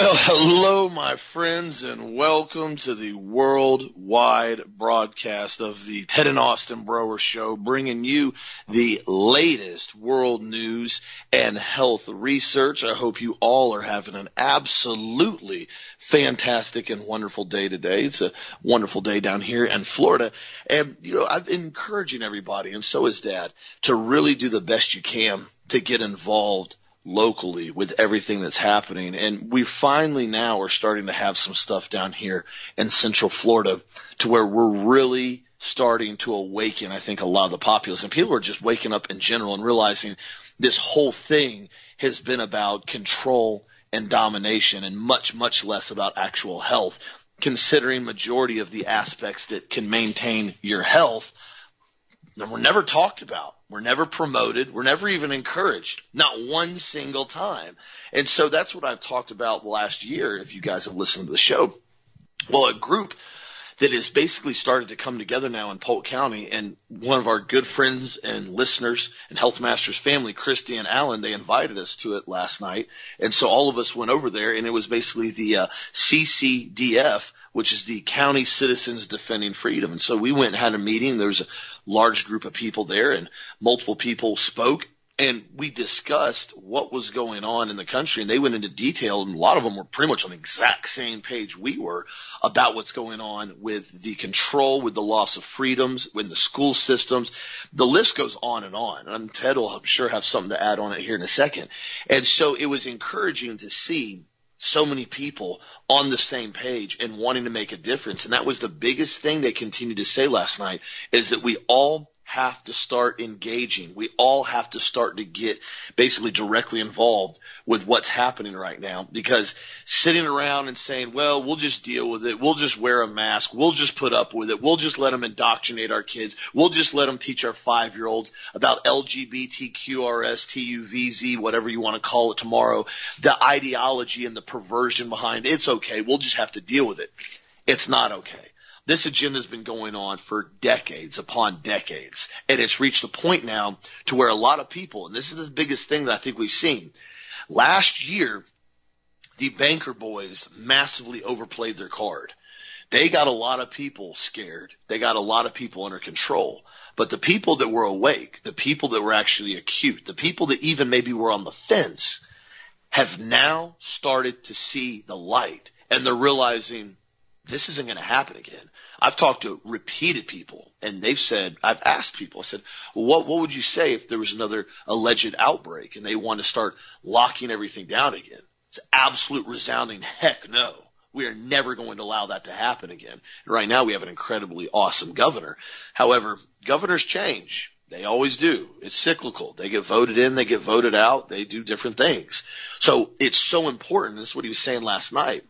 Well, hello, my friends, and welcome to the worldwide broadcast of the Ted and Austin Broer Show, bringing you the latest world news and health research. I hope you all are having an absolutely fantastic and wonderful day today. It's a wonderful day down here in Florida. And, you know, I'm encouraging everybody, and so is Dad, to really do the best you can to get involved locally with everything that's happening. And we finally now are starting to have some stuff down here in central Florida to where we're really starting to awaken, I think, a lot of the populace. And people are just waking up in general and realizing this whole thing has been about control and domination and much, much less about actual health, considering majority of the aspects that can maintain your health were never talked about. We're never promoted. We're never even encouraged. Not one single time. And so that's what I've talked about last year, if you guys have listened to the show. Well, a group that has basically started to come together now in Polk County. And one of our good friends and listeners and Health Masters family, Christy and Alan, they invited us to it last night. And so all of us went over there and it was basically the uh, CCDF, which is the County Citizens Defending Freedom. And so we went and had a meeting. There was a large group of people there and multiple people spoke and we discussed what was going on in the country and they went into detail and a lot of them were pretty much on the exact same page we were about what's going on with the control with the loss of freedoms in the school systems. The list goes on and on and ted will i'm sure have something to add on it here in a second. And so it was encouraging to see so many people on the same page and wanting to make a difference. And that was the biggest thing they continued to say last night is that we all have to start engaging. We all have to start to get basically directly involved with what's happening right now because sitting around and saying, well, we'll just deal with it. We'll just wear a mask. We'll just put up with it. We'll just let them indoctrinate our kids. We'll just let them teach our five year olds about LGBTQRSTUVZ, whatever you want to call it tomorrow, the ideology and the perversion behind it. It's okay. We'll just have to deal with it. It's not okay. This agenda has been going on for decades upon decades. And it's reached a point now to where a lot of people, and this is the biggest thing that I think we've seen. Last year, the banker boys massively overplayed their card. They got a lot of people scared. They got a lot of people under control. But the people that were awake, the people that were actually acute, the people that even maybe were on the fence have now started to see the light and they're realizing this isn't going to happen again. I've talked to repeated people and they've said, I've asked people, I said, well, what, what would you say if there was another alleged outbreak and they want to start locking everything down again? It's absolute resounding heck no. We are never going to allow that to happen again. And right now we have an incredibly awesome governor. However, governors change. They always do. It's cyclical. They get voted in, they get voted out, they do different things. So it's so important. This is what he was saying last night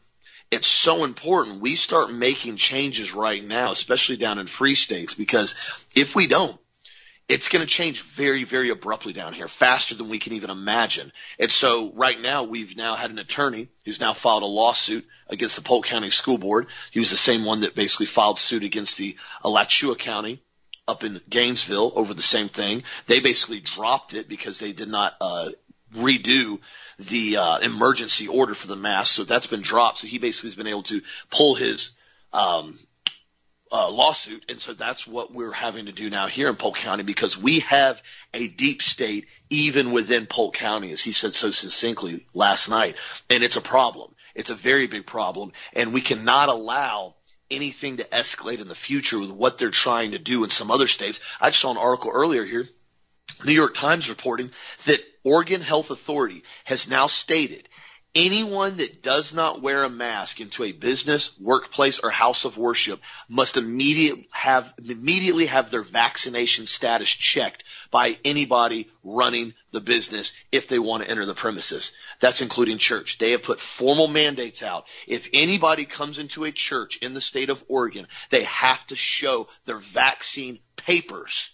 it's so important we start making changes right now, especially down in free states, because if we don't, it's going to change very, very abruptly down here, faster than we can even imagine. And so right now we've now had an attorney who's now filed a lawsuit against the Polk County School Board. He was the same one that basically filed suit against the Alachua County up in Gainesville over the same thing. They basically dropped it because they did not uh, redo the uh, emergency order for the mask, so that's been dropped. So he basically has been able to pull his um, uh, lawsuit, and so that's what we're having to do now here in Polk County because we have a deep state even within Polk County, as he said so succinctly last night, and it's a problem. It's a very big problem, and we cannot allow anything to escalate in the future with what they're trying to do in some other states. I just saw an article earlier here New York Times reporting that Oregon Health Authority has now stated anyone that does not wear a mask into a business, workplace, or house of worship must immediately have, immediately have their vaccination status checked by anybody running the business if they want to enter the premises. That's including church. They have put formal mandates out. If anybody comes into a church in the state of Oregon, they have to show their vaccine papers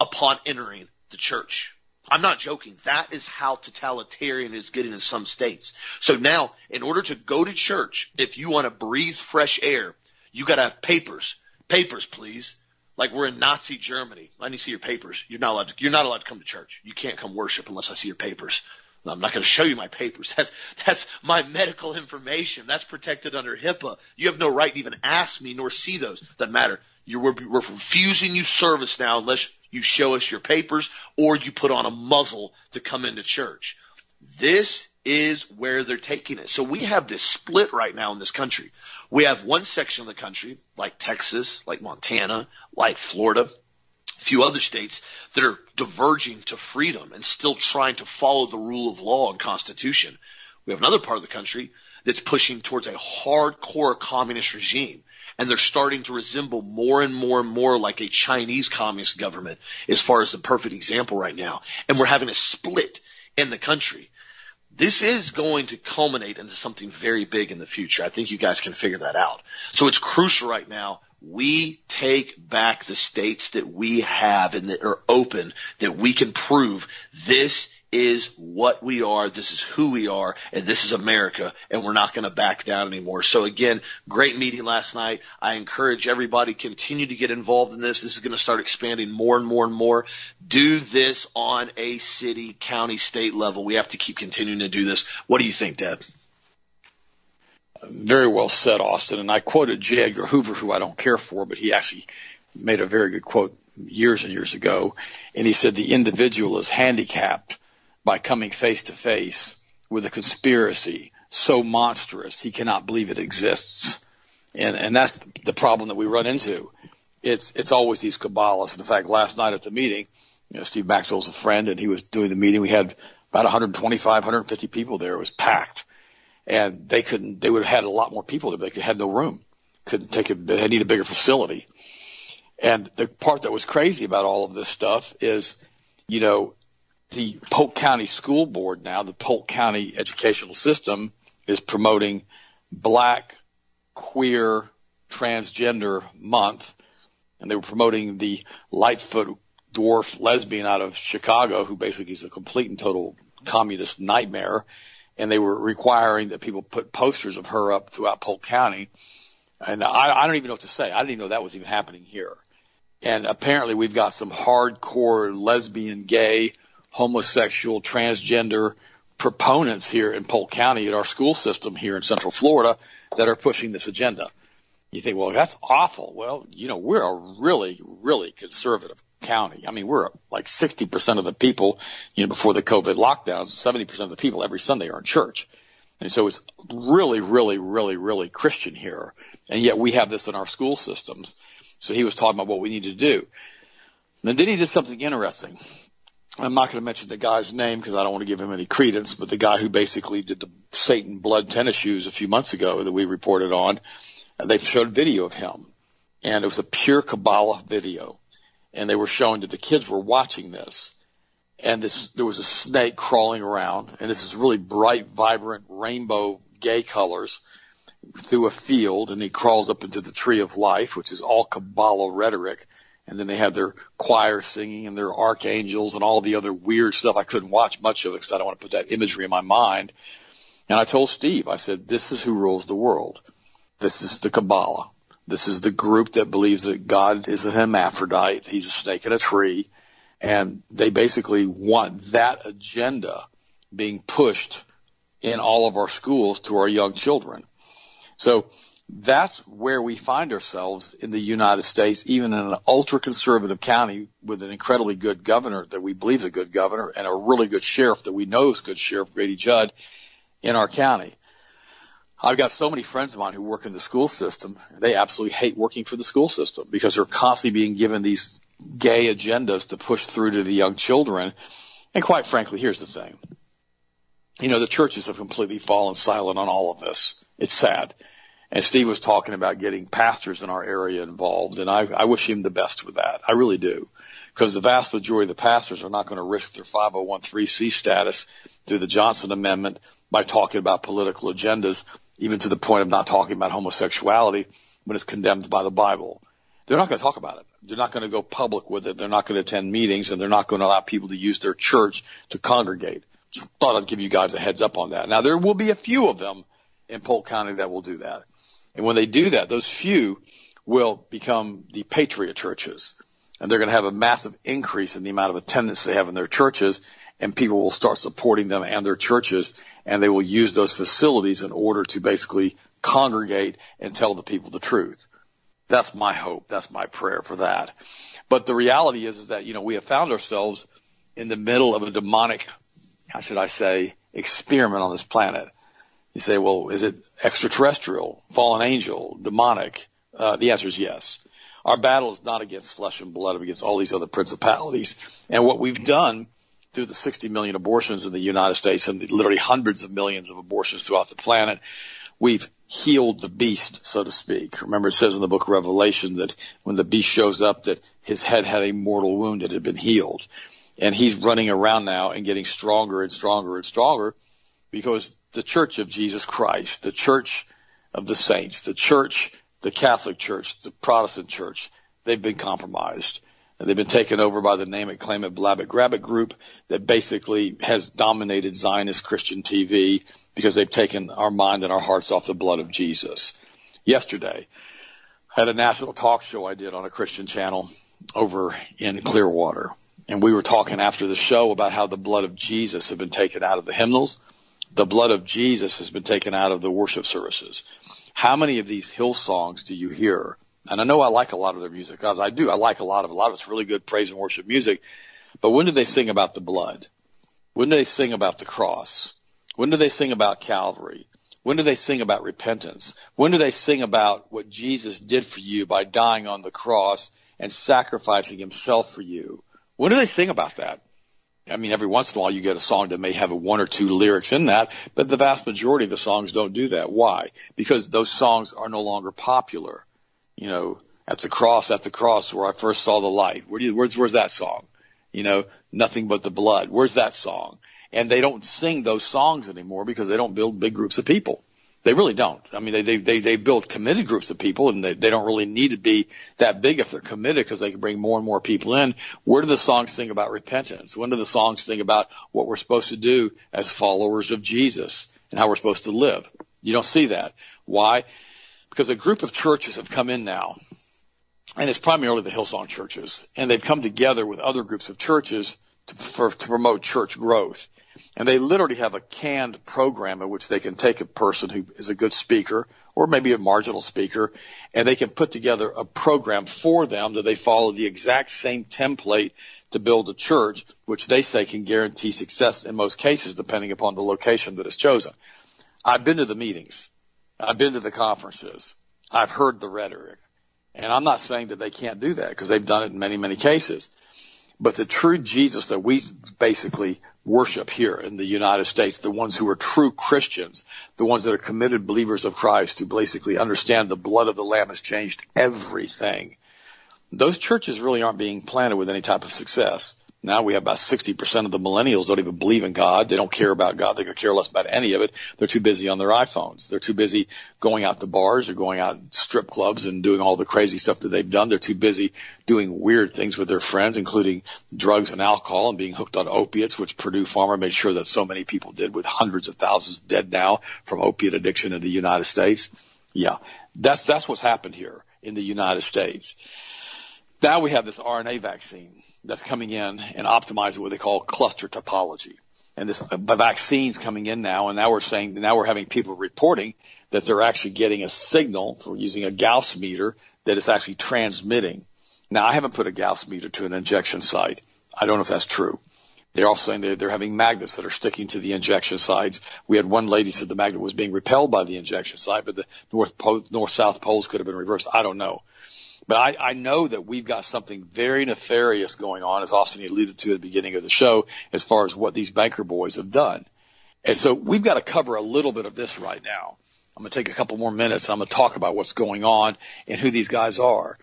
upon entering the church. I'm not joking. That is how totalitarian is getting in some states. So now, in order to go to church, if you want to breathe fresh air, you got to have papers. Papers, please. Like we're in Nazi Germany. I need to see your papers. You're not allowed to, you're not allowed to come to church. You can't come worship unless I see your papers. I'm not going to show you my papers. That's, that's my medical information. That's protected under HIPAA. You have no right to even ask me nor see those. Doesn't matter. You're, we're, we're refusing you service now unless you show us your papers or you put on a muzzle to come into church. This is where they're taking it. So we have this split right now in this country. We have one section of the country, like Texas, like Montana, like Florida, a few other states that are diverging to freedom and still trying to follow the rule of law and constitution. We have another part of the country that's pushing towards a hardcore communist regime. And they're starting to resemble more and more and more like a Chinese communist government as far as the perfect example right now. And we're having a split in the country. This is going to culminate into something very big in the future. I think you guys can figure that out. So it's crucial right now we take back the states that we have and that are open, that we can prove this is what we are, this is who we are, and this is America, and we're not going to back down anymore. So again, great meeting last night. I encourage everybody continue to get involved in this. This is going to start expanding more and more and more. Do this on a city, county, state level. We have to keep continuing to do this. What do you think, Deb? Very well said, Austin. And I quoted J. Edgar Hoover, who I don't care for, but he actually made a very good quote years and years ago. And he said the individual is handicapped by coming face to face with a conspiracy so monstrous he cannot believe it exists. And, and that's the problem that we run into. It's, it's always these Kabbalists. In fact, last night at the meeting, you know, Steve Maxwell's a friend and he was doing the meeting. We had about 125, 150 people there. It was packed and they couldn't. They would have had a lot more people there. but They had no room. Couldn't take it. They need a bigger facility. And the part that was crazy about all of this stuff is, you know, the Polk County School Board now, the Polk County educational system is promoting Black, Queer, Transgender Month, and they were promoting the Lightfoot dwarf lesbian out of Chicago, who basically is a complete and total communist nightmare and they were requiring that people put posters of her up throughout Polk County. And I, I don't even know what to say. I didn't even know that was even happening here. And apparently we've got some hardcore lesbian, gay, homosexual, transgender proponents here in Polk County at our school system here in Central Florida that are pushing this agenda. You think, well, that's awful. Well, you know, we're a really, really conservative county. I mean, we're like 60% of the people, you know, before the COVID lockdowns, 70% of the people every Sunday are in church. And so it's really, really, really, really Christian here. And yet we have this in our school systems. So he was talking about what we need to do. And then he did something interesting. I'm not going to mention the guy's name because I don't want to give him any credence, but the guy who basically did the Satan blood tennis shoes a few months ago that we reported on, uh, they showed video of him. And it was a pure Kabbalah video and they were showing that the kids were watching this. And this, there was a snake crawling around, and this is really bright, vibrant, rainbow, gay colors through a field, and he crawls up into the tree of life, which is all Kabbalah rhetoric. And then they have their choir singing and their archangels and all the other weird stuff. I couldn't watch much of it because I don't want to put that imagery in my mind. And I told Steve, I said, this is who rules the world. This is the Kabbalah. This is the group that believes that God is a hermaphrodite. He's a snake in a tree. And they basically want that agenda being pushed in all of our schools to our young children. So that's where we find ourselves in the United States, even in an ultra conservative county with an incredibly good governor that we believe is a good governor and a really good sheriff that we know is good sheriff, Grady Judd, in our county. I've got so many friends of mine who work in the school system. They absolutely hate working for the school system because they're constantly being given these gay agendas to push through to the young children. And quite frankly, here's the thing. You know, the churches have completely fallen silent on all of this. It's sad. And Steve was talking about getting pastors in our area involved, and I, I wish him the best with that. I really do. Because the vast majority of the pastors are not going to risk their 501c status through the Johnson Amendment by talking about political agendas even to the point of not talking about homosexuality when it's condemned by the Bible. They're not going to talk about it. They're not going to go public with it. They're not going to attend meetings and they're not going to allow people to use their church to congregate. Just thought I'd give you guys a heads up on that. Now there will be a few of them in Polk County that will do that. And when they do that, those few will become the patriot churches and they're going to have a massive increase in the amount of attendance they have in their churches and people will start supporting them and their churches and they will use those facilities in order to basically congregate and tell the people the truth. That's my hope. That's my prayer for that. But the reality is, is that, you know, we have found ourselves in the middle of a demonic, how should I say, experiment on this planet. You say, well, is it extraterrestrial, fallen angel, demonic? Uh, the answer is yes. Our battle is not against flesh and blood, but against all these other principalities. And what we've done through the 60 million abortions in the United States and literally hundreds of millions of abortions throughout the planet, we've healed the beast, so to speak. Remember it says in the book of Revelation that when the beast shows up that his head had a mortal wound that had been healed. And he's running around now and getting stronger and stronger and stronger because the church of Jesus Christ, the church of the saints, the church, the Catholic church, the Protestant church, they've been compromised. And they've been taken over by the name it, claim it, blab it, grab it group that basically has dominated Zionist Christian TV because they've taken our mind and our hearts off the blood of Jesus. Yesterday, I had a national talk show I did on a Christian channel over in Clearwater. And we were talking after the show about how the blood of Jesus had been taken out of the hymnals. The blood of Jesus has been taken out of the worship services. How many of these Hillsongs do you hear and I know I like a lot of their music, because I do. I like a lot of a lot of it's really good praise and worship music. But when do they sing about the blood? When do they sing about the cross? When do they sing about Calvary? When do they sing about repentance? When do they sing about what Jesus did for you by dying on the cross and sacrificing himself for you? When do they sing about that? I mean, every once in a while you get a song that may have a one or two lyrics in that, but the vast majority of the songs don't do that. Why? Because those songs are no longer popular you know, at the cross, at the cross where I first saw the light. Where do you, where's, where's that song? You know, nothing but the blood. Where's that song? And they don't sing those songs anymore because they don't build big groups of people. They really don't. I mean, they, they, they, they build committed groups of people and they, they don't really need to be that big if they're committed because they can bring more and more people in. Where do the songs sing about repentance? When do the songs sing about what we're supposed to do as followers of Jesus and how we're supposed to live? You don't see that. Why? because a group of churches have come in now, and it's primarily the Hillsong churches, and they've come together with other groups of churches to, for, to promote church growth. And they literally have a canned program in which they can take a person who is a good speaker or maybe a marginal speaker and they can put together a program for them that they follow the exact same template to build a church, which they say can guarantee success in most cases depending upon the location that is chosen. I've been to the meetings. I've been to the conferences. I've heard the rhetoric. And I'm not saying that they can't do that because they've done it in many, many cases. But the true Jesus that we basically worship here in the United States, the ones who are true Christians, the ones that are committed believers of Christ who basically understand the blood of the Lamb has changed everything. Those churches really aren't being planted with any type of success. Now we have about 60% of the millennials don't even believe in God. They don't care about God. They could care less about any of it. They're too busy on their iPhones. They're too busy going out to bars or going out strip clubs and doing all the crazy stuff that they've done. They're too busy doing weird things with their friends, including drugs and alcohol and being hooked on opiates, which Purdue Pharma made sure that so many people did with hundreds of thousands dead now from opiate addiction in the United States. Yeah, that's, that's what's happened here in the United States. Now we have this RNA vaccine that's coming in and optimizing what they call cluster topology. And this uh, vaccines coming in now, and now we're saying now we're having people reporting that they're actually getting a signal for using a Gauss meter that is actually transmitting. Now I haven't put a Gauss meter to an injection site. I don't know if that's true. They're also saying they're, they're having magnets that are sticking to the injection sites. We had one lady said the magnet was being repelled by the injection site, but the north north south poles could have been reversed. I don't know. But I, I know that we've got something very nefarious going on, as Austin alluded to at the beginning of the show, as far as what these banker boys have done. And so we've got to cover a little bit of this right now. I'm going to take a couple more minutes. I'm going to talk about what's going on and who these guys are.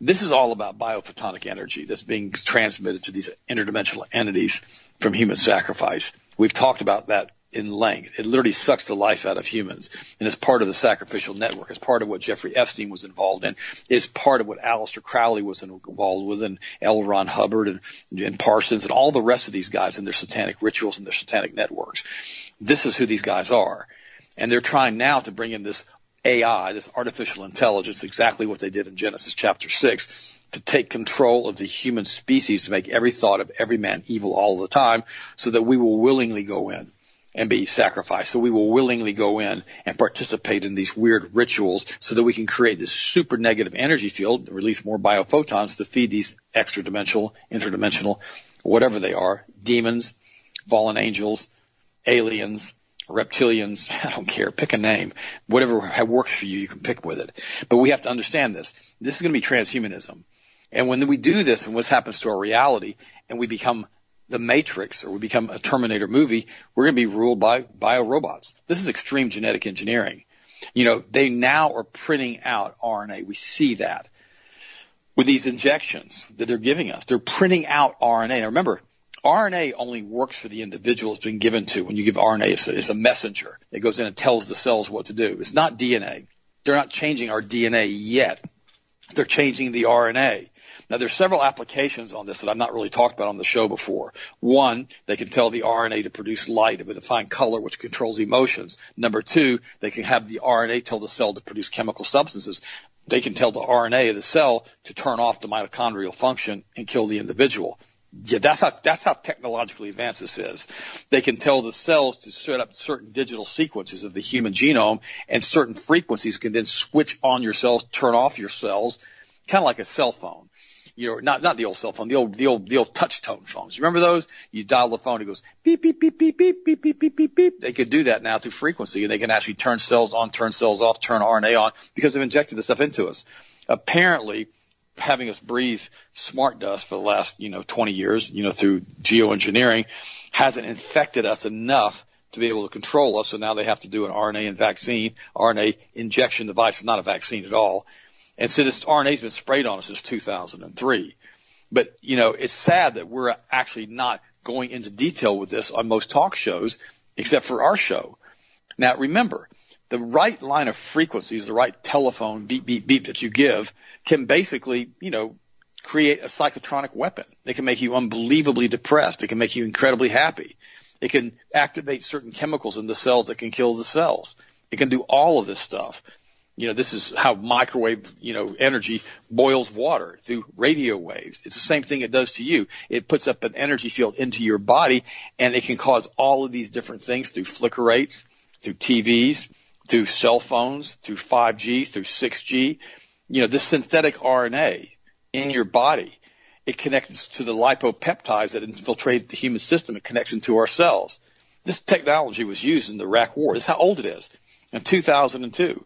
This is all about biophotonic energy that's being transmitted to these interdimensional entities from human sacrifice. We've talked about that in length. It literally sucks the life out of humans and it's part of the sacrificial network. It's part of what Jeffrey Epstein was involved in. It's part of what Aleister Crowley was involved with and L. Ron Hubbard and, and Parsons and all the rest of these guys and their satanic rituals and their satanic networks. This is who these guys are. And they're trying now to bring in this AI, this artificial intelligence, exactly what they did in Genesis chapter 6, to take control of the human species to make every thought of every man evil all the time so that we will willingly go in and be sacrificed. So we will willingly go in and participate in these weird rituals so that we can create this super negative energy field, release more biophotons to feed these extra dimensional, interdimensional, whatever they are, demons, fallen angels, aliens, reptilians, I don't care, pick a name, whatever works for you, you can pick with it. But we have to understand this. This is going to be transhumanism. And when we do this and what happens to our reality and we become the Matrix or we become a Terminator movie, we're going to be ruled by biorobots. This is extreme genetic engineering. You know, they now are printing out RNA. We see that with these injections that they're giving us. They're printing out RNA. Now remember, RNA only works for the individual it's been given to. When you give RNA, it's a, it's a messenger. It goes in and tells the cells what to do. It's not DNA. They're not changing our DNA yet. They're changing the RNA. Now there's several applications on this that I've not really talked about on the show before. One, they can tell the RNA to produce light of a defined color which controls emotions. Number two, they can have the RNA tell the cell to produce chemical substances. They can tell the RNA of the cell to turn off the mitochondrial function and kill the individual. Yeah, that's how that's how technologically advanced this is. They can tell the cells to set up certain digital sequences of the human genome, and certain frequencies can then switch on your cells, turn off your cells, kind of like a cell phone. You know, not not the old cell phone, the old the old the old touch tone phones. You remember those? You dial the phone, it goes beep beep beep beep beep beep beep beep beep beep. They could do that now through frequency, and they can actually turn cells on, turn cells off, turn RNA on because they've injected this stuff into us. Apparently having us breathe smart dust for the last, you know, 20 years, you know, through geoengineering hasn't infected us enough to be able to control us. So now they have to do an RNA and vaccine, RNA injection device. Not a vaccine at all. And so this RNA has been sprayed on us since 2003. But, you know, it's sad that we're actually not going into detail with this on most talk shows, except for our show. Now remember, the right line of frequencies, the right telephone beep, beep, beep that you give can basically, you know, create a psychotronic weapon. It can make you unbelievably depressed. It can make you incredibly happy. It can activate certain chemicals in the cells that can kill the cells. It can do all of this stuff. You know, this is how microwave, you know, energy boils water through radio waves. It's the same thing it does to you. It puts up an energy field into your body and it can cause all of these different things through flicker rates, through TVs, through cell phones, through 5G, through 6G. You know, this synthetic RNA in your body, it connects to the lipopeptides that infiltrate the human system. It connects into our cells. This technology was used in the Iraq War. This is how old it is. In 2002,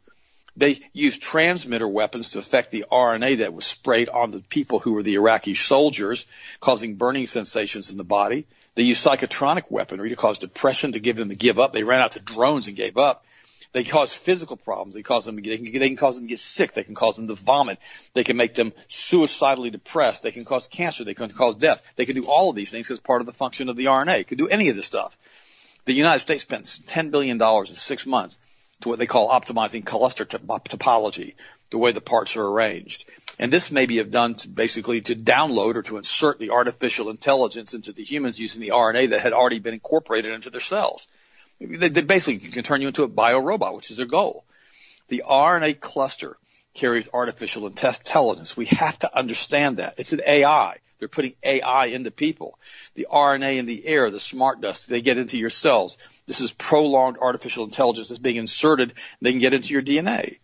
they used transmitter weapons to affect the RNA that was sprayed on the people who were the Iraqi soldiers, causing burning sensations in the body. They used psychotronic weaponry to cause depression, to give them to give up. They ran out to drones and gave up. They cause physical problems. They cause them. They can, they can cause them to get sick. They can cause them to vomit. They can make them suicidally depressed. They can cause cancer. They can cause death. They can do all of these things as part of the function of the RNA. It can do any of this stuff. The United States spent ten billion dollars in six months to what they call optimizing cluster topology, the way the parts are arranged. And this may be done to basically to download or to insert the artificial intelligence into the humans using the RNA that had already been incorporated into their cells. They, they basically can turn you into a biorobot, which is their goal. The RNA cluster carries artificial intelligence. We have to understand that. It's an AI. They're putting AI into people. The RNA in the air, the smart dust, they get into your cells. This is prolonged artificial intelligence that's being inserted. They can get into your DNA.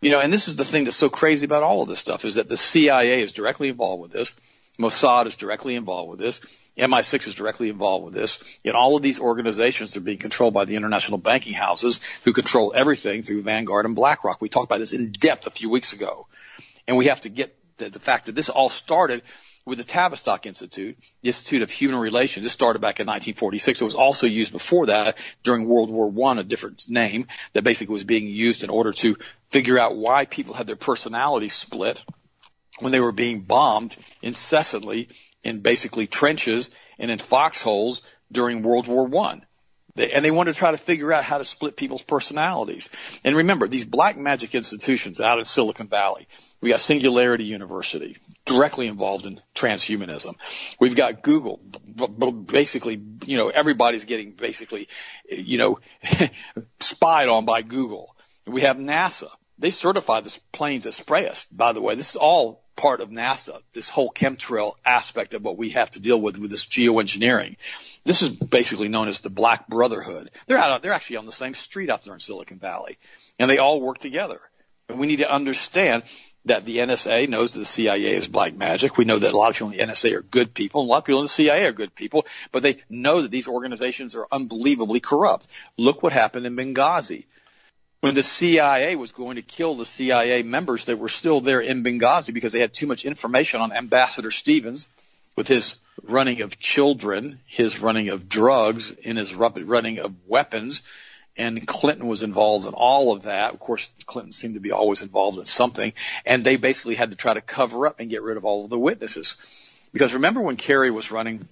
You know, and this is the thing that's so crazy about all of this stuff is that the CIA is directly involved with this. Mossad is directly involved with this. MI6 is directly involved with this. And all of these organizations are being controlled by the international banking houses who control everything through Vanguard and BlackRock. We talked about this in depth a few weeks ago. And we have to get the, the fact that this all started with the Tavistock Institute, the Institute of Human Relations. This started back in 1946. It was also used before that during World War One, a different name that basically was being used in order to figure out why people had their personalities split when they were being bombed incessantly in basically trenches and in foxholes during World War One. They, and they wanted to try to figure out how to split people's personalities. And remember, these black magic institutions out in Silicon Valley, we got Singularity University, directly involved in transhumanism. We've got Google, basically, you know, everybody's getting basically, you know, spied on by Google. We have NASA. They certify the planes that spray us. By the way, this is all part of NASA, this whole chemtrail aspect of what we have to deal with with this geoengineering. This is basically known as the Black Brotherhood. They're out, they're actually on the same street out there in Silicon Valley, and they all work together. And we need to understand that the NSA knows that the CIA is black magic. We know that a lot of people in the NSA are good people, and a lot of people in the CIA are good people, but they know that these organizations are unbelievably corrupt. Look what happened in Benghazi when the CIA was going to kill the CIA members that were still there in Benghazi because they had too much information on Ambassador Stevens with his running of children, his running of drugs, and his running of weapons. And Clinton was involved in all of that. Of course, Clinton seemed to be always involved in something. And they basically had to try to cover up and get rid of all of the witnesses. Because remember when Kerry was running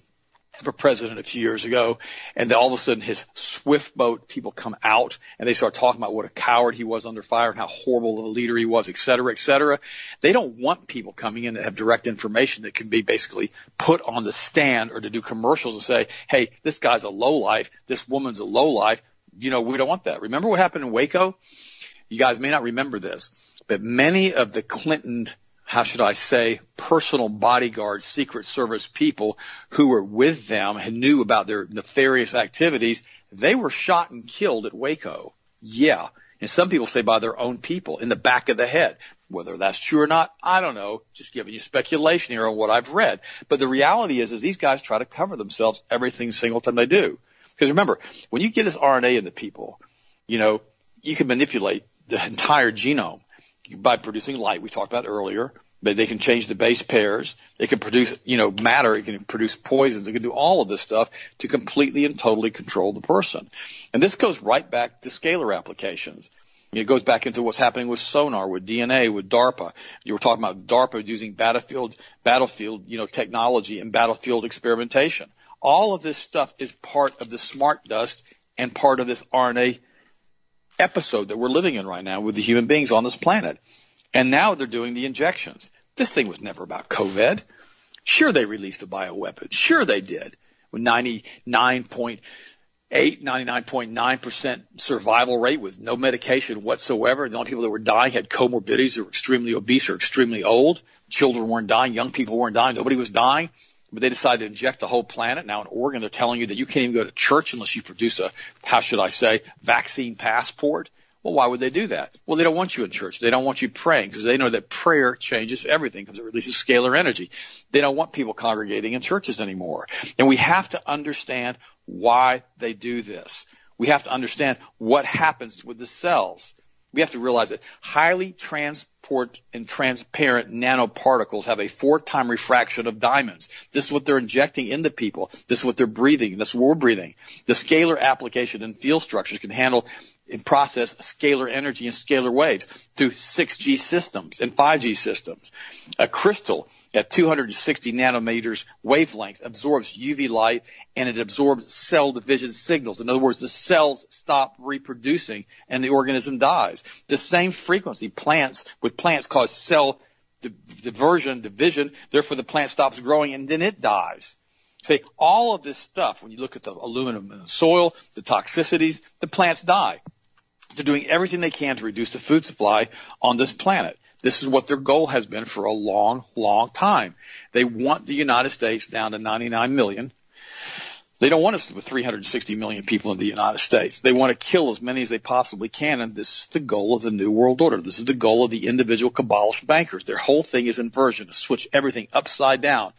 for president a few years ago, and all of a sudden his swift boat people come out and they start talking about what a coward he was under fire and how horrible of a leader he was, et cetera, et cetera. They don't want people coming in that have direct information that can be basically put on the stand or to do commercials and say, hey, this guy's a low life, this woman's a low life. You know, we don't want that. Remember what happened in Waco? You guys may not remember this, but many of the Clinton how should I say, personal bodyguards, Secret Service people who were with them and knew about their nefarious activities, they were shot and killed at Waco. Yeah. And some people say by their own people in the back of the head. Whether that's true or not, I don't know. Just giving you speculation here on what I've read. But the reality is, is these guys try to cover themselves every single time they do. Because remember, when you get this RNA into people, you know, you can manipulate the entire genome by producing light we talked about earlier. But they can change the base pairs. They can produce, you know, matter. It can produce poisons. It can do all of this stuff to completely and totally control the person. And this goes right back to scalar applications. It goes back into what's happening with sonar, with DNA, with DARPA. You were talking about DARPA using battlefield, battlefield, you know, technology and battlefield experimentation. All of this stuff is part of the smart dust and part of this RNA episode that we're living in right now with the human beings on this planet. And now they're doing the injections. This thing was never about COVID. Sure, they released a bioweapon. Sure, they did. With 99.8, 99.9% survival rate with no medication whatsoever. The only people that were dying had comorbidities or were extremely obese or extremely old. Children weren't dying. Young people weren't dying. Nobody was dying. But they decided to inject the whole planet. Now in Oregon, they're telling you that you can't even go to church unless you produce a, how should I say, vaccine passport. Well, why would they do that? Well, they don't want you in church. They don't want you praying because they know that prayer changes everything because it releases scalar energy. They don't want people congregating in churches anymore. And we have to understand why they do this. We have to understand what happens with the cells. We have to realize that highly transport and transparent nanoparticles have a four time refraction of diamonds. This is what they're injecting into people. This is what they're breathing. This is what we're breathing. The scalar application in field structures can handle and process scalar energy and scalar waves through 6G systems and 5G systems. A crystal at 260 nanometers wavelength absorbs UV light and it absorbs cell division signals. In other words, the cells stop reproducing and the organism dies. The same frequency plants with plants cause cell diversion, division, therefore the plant stops growing and then it dies. See, all of this stuff, when you look at the aluminum in the soil, the toxicities, the plants die. They're doing everything they can to reduce the food supply on this planet. This is what their goal has been for a long, long time. They want the United States down to 99 million. They don't want us with 360 million people in the United States. They want to kill as many as they possibly can, and this is the goal of the New World Order. This is the goal of the individual Kabbalist bankers. Their whole thing is inversion, to switch everything upside down.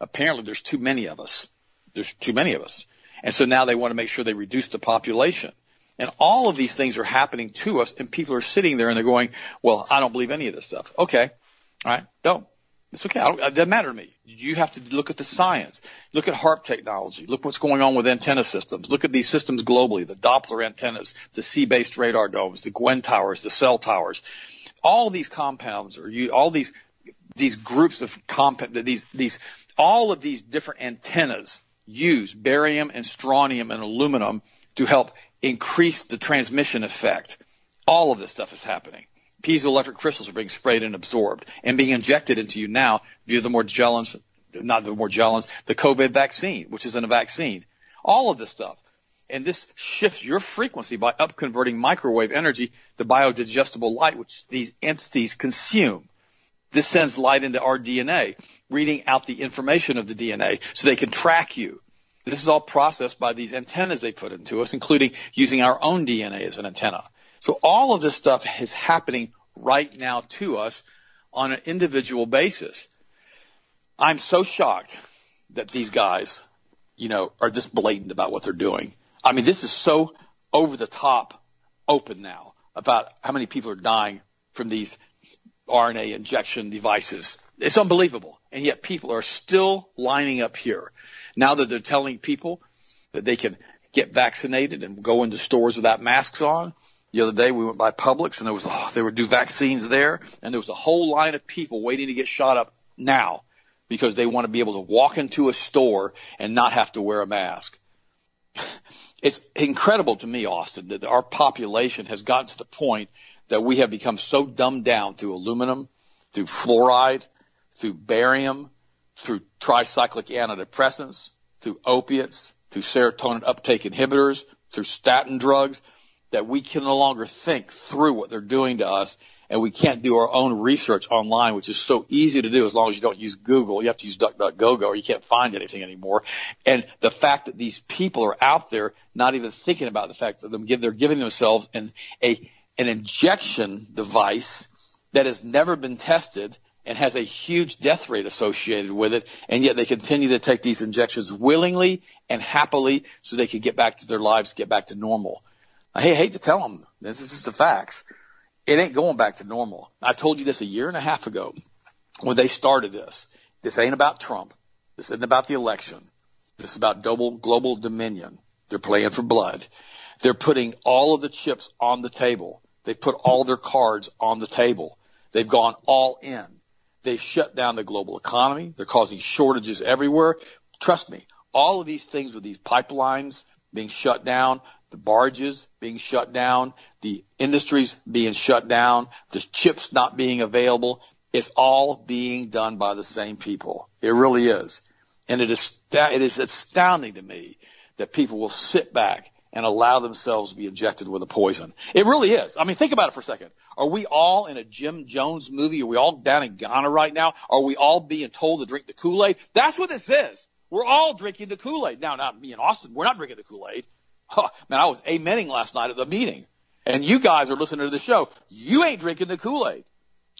Apparently, there's too many of us. There's too many of us. And so now they want to make sure they reduce the population. And all of these things are happening to us, and people are sitting there and they're going, well, I don't believe any of this stuff. Okay. All right. Don't. It's okay. it doesn't matter to me. You have to look at the science. Look at HAARP technology. Look what's going on with antenna systems. Look at these systems globally, the Doppler antennas, the sea-based radar domes, the Gwen towers, the cell towers. All these compounds or you, all these, these groups of compound, these, these, all of these different antennas use barium and strontium and aluminum to help increase the transmission effect. All of this stuff is happening. Piezoelectric crystals are being sprayed and absorbed and being injected into you now via the Morgellons, not the Morgellons, the COVID vaccine, which isn't a vaccine. All of this stuff. And this shifts your frequency by upconverting microwave energy to biodigestible light, which these entities consume. This sends light into our DNA, reading out the information of the DNA so they can track you. This is all processed by these antennas they put into us, including using our own DNA as an antenna. So all of this stuff is happening right now to us on an individual basis. I'm so shocked that these guys, you know, are this blatant about what they're doing. I mean, this is so over the top open now about how many people are dying from these RNA injection devices. It's unbelievable. And yet people are still lining up here. Now that they're telling people that they can get vaccinated and go into stores without masks on. The other day we went by Publix and there was, oh, they would do vaccines there and there was a whole line of people waiting to get shot up now because they want to be able to walk into a store and not have to wear a mask. It's incredible to me, Austin, that our population has gotten to the point that we have become so dumbed down through aluminum, through fluoride, through barium, through tricyclic antidepressants, through opiates, through serotonin uptake inhibitors, through statin drugs, that we can no longer think through what they're doing to us and we can't do our own research online, which is so easy to do as long as you don't use Google. You have to use DuckDuckGo or you can't find anything anymore. And the fact that these people are out there not even thinking about the fact that they're giving themselves an, a, an injection device that has never been tested and has a huge death rate associated with it, and yet they continue to take these injections willingly and happily so they can get back to their lives, get back to normal. I hate to tell them, this is just the facts. It ain't going back to normal. I told you this a year and a half ago when they started this. This ain't about Trump. This isn't about the election. This is about global, global dominion. They're playing for blood. They're putting all of the chips on the table. They've put all their cards on the table. They've gone all in. They've shut down the global economy. They're causing shortages everywhere. Trust me, all of these things with these pipelines being shut down, the barges being shut down, the industries being shut down, the chips not being available, it's all being done by the same people. It really is. And it is, it is astounding to me that people will sit back and allow themselves to be injected with a poison. It really is. I mean, think about it for a second. Are we all in a Jim Jones movie? Are we all down in Guyana right now? Are we all being told to drink the Kool-Aid? That's what this is. We're all drinking the Kool-Aid. Now, not me and Austin. We're not drinking the Kool-Aid. Huh, man, I was amening last night at the meeting. And you guys are listening to the show. You ain't drinking the Kool-Aid.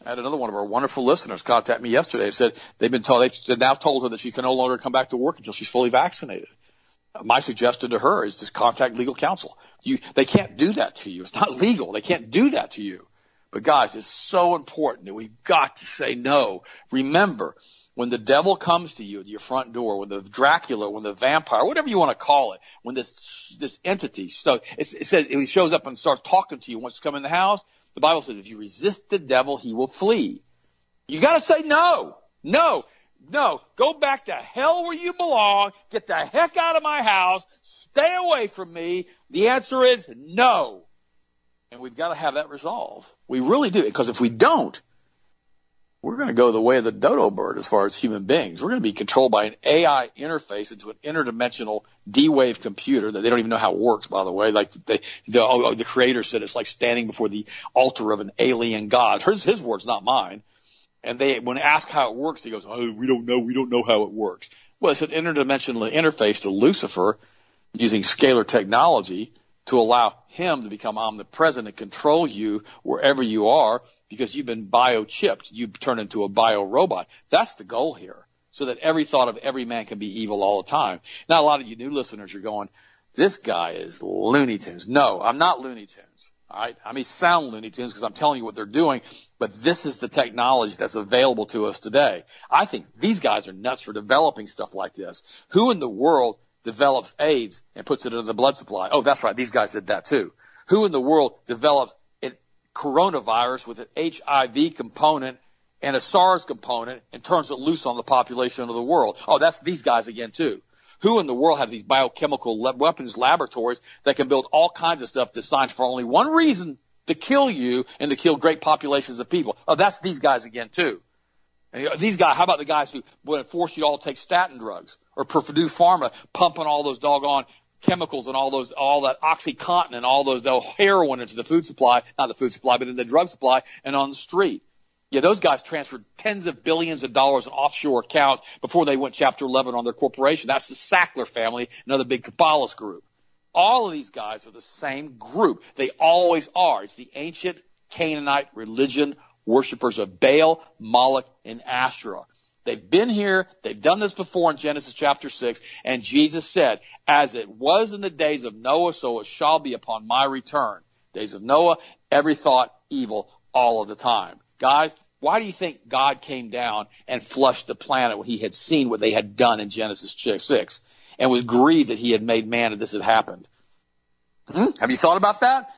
I had another one of our wonderful listeners contact me yesterday. Said they've been told they've now told her that she can no longer come back to work until she's fully vaccinated my suggestion to her is just contact legal counsel. You, they can't do that to you. It's not legal. They can't do that to you. But guys, it's so important that we've got to say no. Remember, when the devil comes to you at your front door, when the Dracula, when the vampire, whatever you want to call it, when this this entity, so it, it says he shows up and starts talking to you, wants to come in the house. The Bible says if you resist the devil, he will flee. You got to say no, no. No, go back to hell where you belong. Get the heck out of my house. Stay away from me. The answer is no. And we've got to have that resolve. We really do. Because if we don't, we're going to go the way of the dodo bird as far as human beings. We're going to be controlled by an AI interface into an interdimensional D-wave computer that they don't even know how it works, by the way. Like they, the, oh, the creator said it's like standing before the altar of an alien god. His, his words, not mine. And they, when asked how it works, he goes, "Oh, we don't know. We don't know how it works." Well, it's an interdimensional interface to Lucifer using scalar technology to allow him to become omnipresent and control you wherever you are because you've been biochipped. You turn into a bio robot. That's the goal here. So that every thought of every man can be evil all the time. Now, a lot of you new listeners are going, this guy is Looney Tunes. No, I'm not Looney Tunes. Right. I may sound Looney Tunes because I'm telling you what they're doing, but this is the technology that's available to us today. I think these guys are nuts for developing stuff like this. Who in the world develops AIDS and puts it into the blood supply? Oh, that's right. These guys did that too. Who in the world develops a coronavirus with an HIV component and a SARS component and turns it loose on the population of the world? Oh, that's these guys again too. Who in the world has these biochemical weapons laboratories that can build all kinds of stuff designed for only one reason to kill you and to kill great populations of people? Oh, that's these guys again too. These guys, how about the guys who would force you all to take statin drugs or Purdue Pharma pumping all those doggone chemicals and all those, all that OxyContin and all those, heroin into the food supply, not the food supply, but in the drug supply and on the street. Yeah, those guys transferred tens of billions of dollars in offshore accounts before they went Chapter 11 on their corporation. That's the Sackler family, another big Kabbalist group. All of these guys are the same group. They always are. It's the ancient Canaanite religion worshippers of Baal, Moloch, and Asherah. They've been here. They've done this before in Genesis chapter 6. And Jesus said, as it was in the days of Noah, so it shall be upon my return. Days of Noah, every thought evil all of the time. Guys, why do you think God came down and flushed the planet when he had seen what they had done in Genesis 6 and was grieved that he had made man and this had happened? Hmm? Have you thought about that?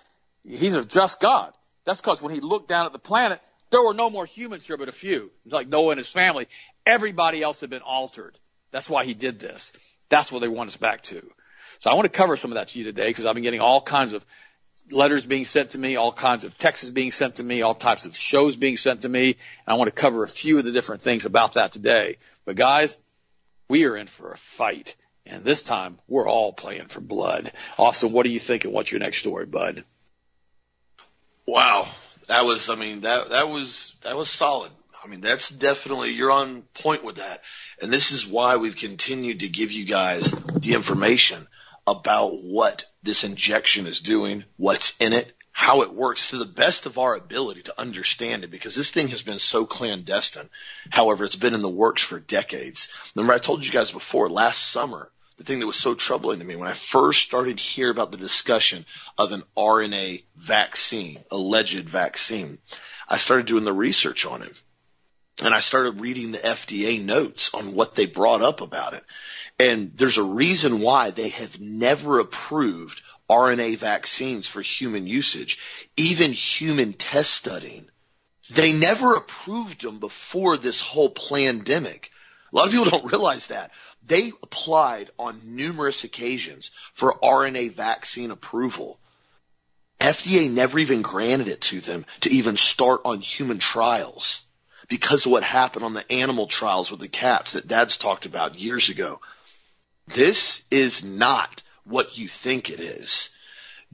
He's a just God. That's because when he looked down at the planet, there were no more humans here but a few, like Noah and his family. Everybody else had been altered. That's why he did this. That's what they want us back to. So I want to cover some of that to you today because I've been getting all kinds of letters being sent to me, all kinds of texts being sent to me, all types of shows being sent to me. And I want to cover a few of the different things about that today. But guys, we are in for a fight. And this time we're all playing for blood. Austin, what do you think and what's your next story, bud? Wow. That was, I mean, that, that was, that was solid. I mean, that's definitely, you're on point with that. And this is why we've continued to give you guys the information about what this injection is doing, what's in it, how it works to the best of our ability to understand it because this thing has been so clandestine. However, it's been in the works for decades. Remember I told you guys before last summer, the thing that was so troubling to me when I first started hear about the discussion of an RNA vaccine, alleged vaccine, I started doing the research on it. And I started reading the FDA notes on what they brought up about it. And there's a reason why they have never approved RNA vaccines for human usage, even human test studying. They never approved them before this whole pandemic. A lot of people don't realize that. They applied on numerous occasions for RNA vaccine approval. FDA never even granted it to them to even start on human trials because of what happened on the animal trials with the cats that dad's talked about years ago. This is not what you think it is.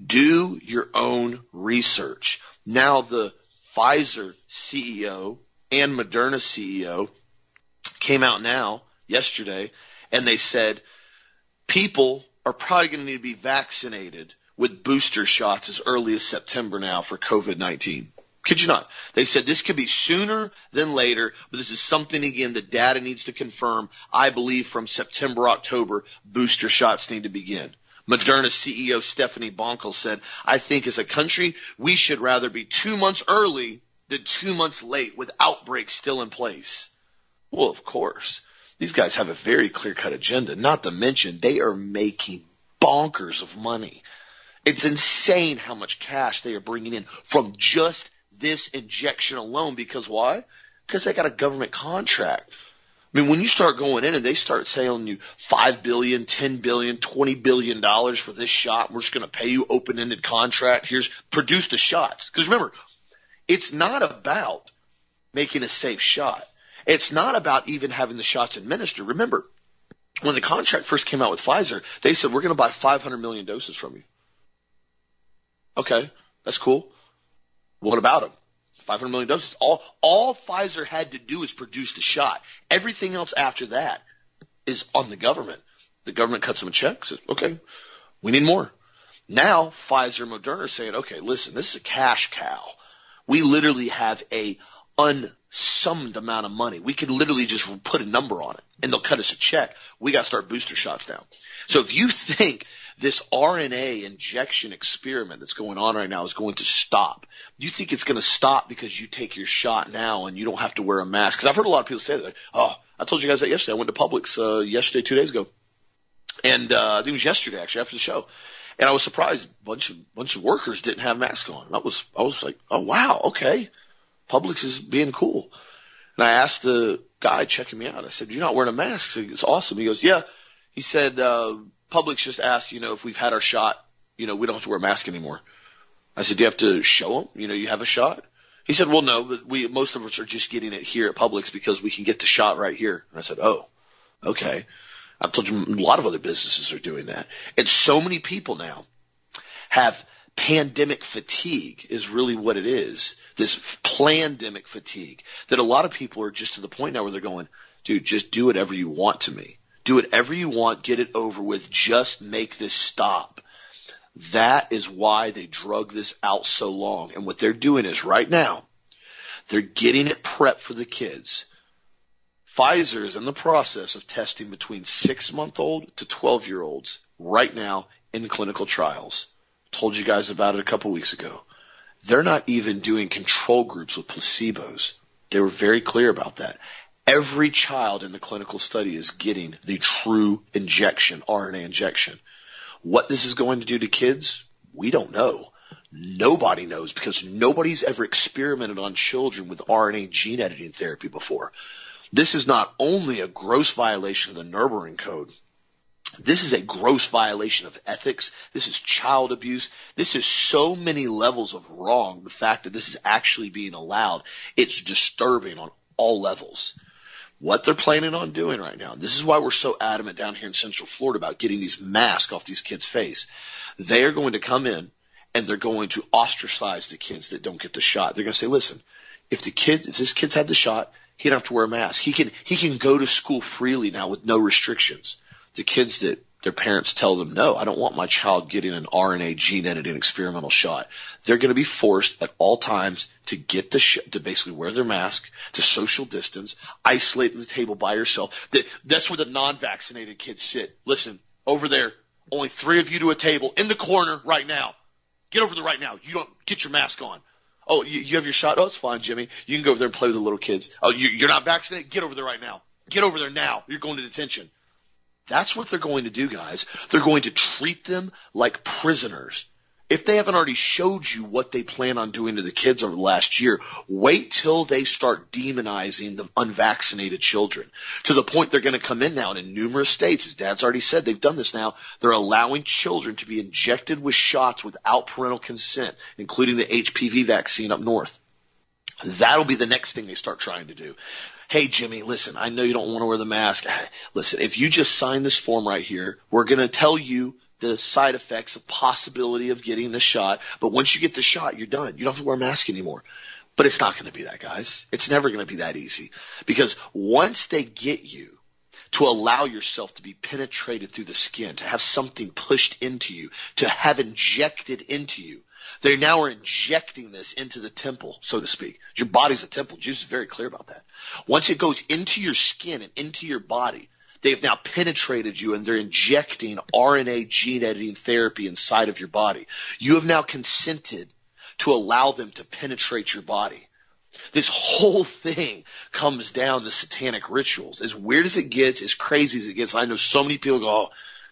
Do your own research. Now the Pfizer CEO and Moderna CEO came out now yesterday and they said people are probably going to need to be vaccinated with booster shots as early as September now for COVID-19. Kid you not. They said this could be sooner than later, but this is something again the data needs to confirm. I believe from September, October, booster shots need to begin. Moderna CEO Stephanie Bancel said, I think as a country, we should rather be two months early than two months late with outbreaks still in place. Well, of course. These guys have a very clear cut agenda, not to mention they are making bonkers of money. It's insane how much cash they are bringing in from just this injection alone because why? Because they got a government contract. I mean, when you start going in and they start selling you five billion, ten billion, twenty billion dollars for this shot, we're just going to pay you open-ended contract. Here's produce the shots. Because remember, it's not about making a safe shot. It's not about even having the shots administered. Remember, when the contract first came out with Pfizer, they said, we're going to buy 500 million doses from you. Okay, that's cool. What about them? 500 million doses. All, all Pfizer had to do is produce the shot. Everything else after that is on the government. The government cuts them a check, says, okay, we need more. Now Pfizer and Moderna are saying, okay, listen, this is a cash cow. We literally have a unsummed amount of money. We could literally just put a number on it and they'll cut us a check. We got to start booster shots now. So if you think this RNA injection experiment that's going on right now is going to stop, you think it's going to stop because you take your shot now and you don't have to wear a mask? Because I've heard a lot of people say that. Oh, I told you guys that yesterday. I went to Publix uh, yesterday, two days ago, and uh, I think it was yesterday actually after the show. And I was surprised a bunch of bunch of workers didn't have masks on. I was I was like, oh wow, okay. Publix is being cool. And I asked the guy checking me out, I said, you're not wearing a mask? Said, it's awesome. He goes, yeah. He said, uh, Publix just asked, you know, if we've had our shot, you know, we don't have to wear a mask anymore. I said, do you have to show them, you know, you have a shot? He said, well, no, but we, most of us are just getting it here at Publix because we can get the shot right here. And I said, oh, okay. I've told you a lot of other businesses are doing that. And so many people now have pandemic fatigue is really what it is. This pandemic fatigue that a lot of people are just to the point now where they're going, dude, just do whatever you want to me. Do whatever you want. Get it over with. Just make this stop. That is why they drug this out so long. And what they're doing is right now, they're getting it prepped for the kids. Pfizer is in the process of testing between six month old to 12 year olds right now in clinical trials. Told you guys about it a couple weeks ago. They're not even doing control groups with placebos. They were very clear about that. Every child in the clinical study is getting the true injection, RNA injection. What this is going to do to kids, we don't know. Nobody knows because nobody's ever experimented on children with RNA gene editing therapy before. This is not only a gross violation of the Nuremberg Code, this is a gross violation of ethics. This is child abuse. This is so many levels of wrong. The fact that this is actually being allowed, it's disturbing on all levels. What they're planning on doing right now, this is why we're so adamant down here in Central Florida about getting these masks off these kids' face. They are going to come in and they're going to ostracize the kids that don't get the shot. They're going to say, listen, if the kids, if this kid's had the shot, he don't have to wear a mask. He can, he can go to school freely now with no restrictions the kids that their parents tell them, no, I don't want my child getting an RNA gene editing experimental shot. They're going to be forced at all times to get the sh- to basically wear their mask, to social distance, isolate at the table by yourself. That's where the non-vaccinated kids sit. Listen, over there, only three of you to a table in the corner right now. Get over there right now. You don't get your mask on. Oh, you, you have your shot? Oh, it's fine, Jimmy. You can go over there and play with the little kids. Oh, you, you're not vaccinated? Get over there right now. Get over there now. You're going to detention. That's what they're going to do, guys. They're going to treat them like prisoners. If they haven't already showed you what they plan on doing to the kids over the last year, wait till they start demonizing the unvaccinated children to the point they're going to come in now and in numerous states, as dad's already said, they've done this now. They're allowing children to be injected with shots without parental consent, including the HPV vaccine up north. That'll be the next thing they start trying to do. Hey, Jimmy, listen, I know you don't want to wear the mask. Listen, if you just sign this form right here, we're going to tell you the side effects, the possibility of getting the shot. But once you get the shot, you're done. You don't have to wear a mask anymore. But it's not going to be that, guys. It's never going to be that easy because once they get you to allow yourself to be penetrated through the skin, to have something pushed into you, to have injected into you, they now are injecting this into the temple, so to speak. Your body's a temple. Jesus is very clear about that. Once it goes into your skin and into your body, they've now penetrated you and they're injecting RNA gene editing therapy inside of your body. You have now consented to allow them to penetrate your body. This whole thing comes down to satanic rituals. As weird as it gets, as crazy as it gets, I know so many people go, oh,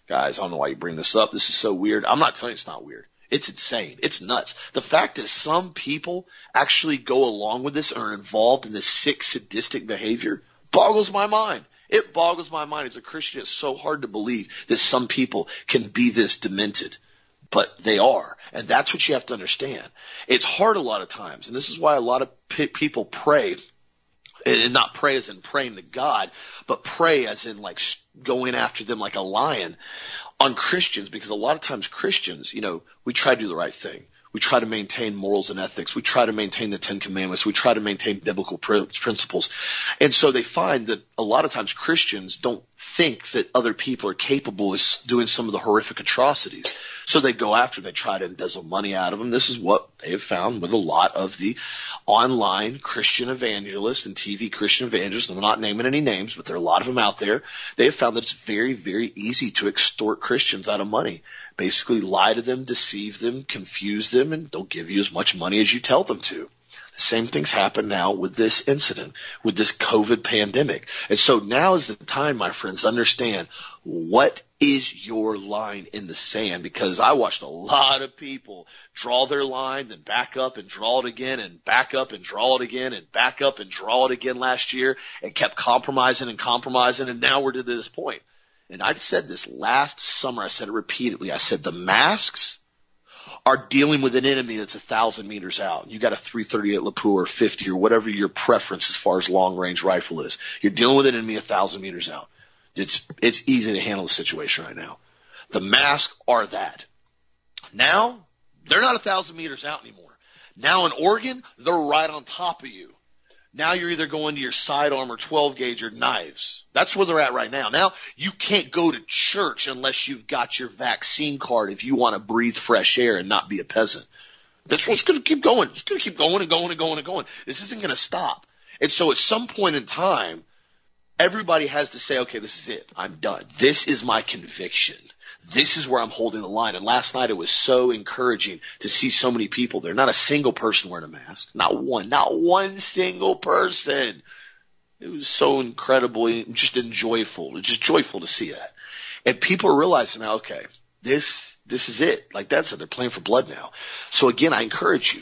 guys, I don't know why you bring this up. This is so weird. I'm not telling you it's not weird. It's insane. It's nuts. The fact that some people actually go along with this and are involved in this sick, sadistic behavior boggles my mind. It boggles my mind. As a Christian, it's so hard to believe that some people can be this demented. But they are. And that's what you have to understand. It's hard a lot of times. And this is why a lot of people pray and not pray as in praying to God, but pray as in like going after them like a lion on Christians because a lot of times Christians, you know, we try to do the right thing. We try to maintain morals and ethics. We try to maintain the Ten Commandments. We try to maintain biblical principles. And so they find that a lot of times Christians don't think that other people are capable of doing some of the horrific atrocities. So they go after, they try to embezzle money out of them. This is what they have found with a lot of the online Christian evangelists and TV Christian evangelists. I'm not naming any names, but there are a lot of them out there. They have found that it's very, very easy to extort Christians out of money. Basically lie to them, deceive them, confuse them, and they'll give you as much money as you tell them to. The same things happen now with this incident, with this COVID pandemic. And so now is the time, my friends, to understand what is your line in the sand? Because I watched a lot of people draw their line, then back up and draw it again and back up and draw it again and back up and draw it again last year and kept compromising and compromising. And now we're to this point. And I said this last summer. I said it repeatedly. I said the masks are dealing with an enemy that's a thousand meters out. You got a 338 Lapua or 50 or whatever your preference as far as long range rifle is. You're dealing with an enemy a thousand meters out. It's, it's easy to handle the situation right now. The masks are that. Now, they're not a thousand meters out anymore. Now in Oregon, they're right on top of you. Now you're either going to your sidearm or 12 gauge or knives. That's where they're at right now. Now you can't go to church unless you've got your vaccine card if you want to breathe fresh air and not be a peasant. That's what's going to keep going. It's going to keep going and going and going and going. This isn't going to stop. And so at some point in time, everybody has to say, okay, this is it. I'm done. This is my conviction. This is where I'm holding the line. And last night it was so encouraging to see so many people there. Not a single person wearing a mask. Not one. Not one single person. It was so incredibly just enjoyable. Just joyful to see that. And people are realizing now, okay, this, this is it. Like that's it. They're playing for blood now. So again, I encourage you